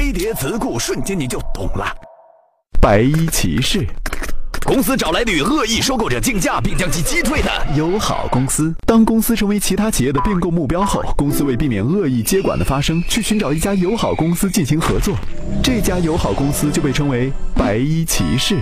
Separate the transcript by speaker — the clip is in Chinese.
Speaker 1: 飞碟词库，瞬间你就懂了。
Speaker 2: 白衣骑士，
Speaker 1: 公司找来与恶意收购者竞价，并将其击退的
Speaker 2: 友好公司。当公司成为其他企业的并购目标后，公司为避免恶意接管的发生，去寻找一家友好公司进行合作。这家友好公司就被称为白衣骑士。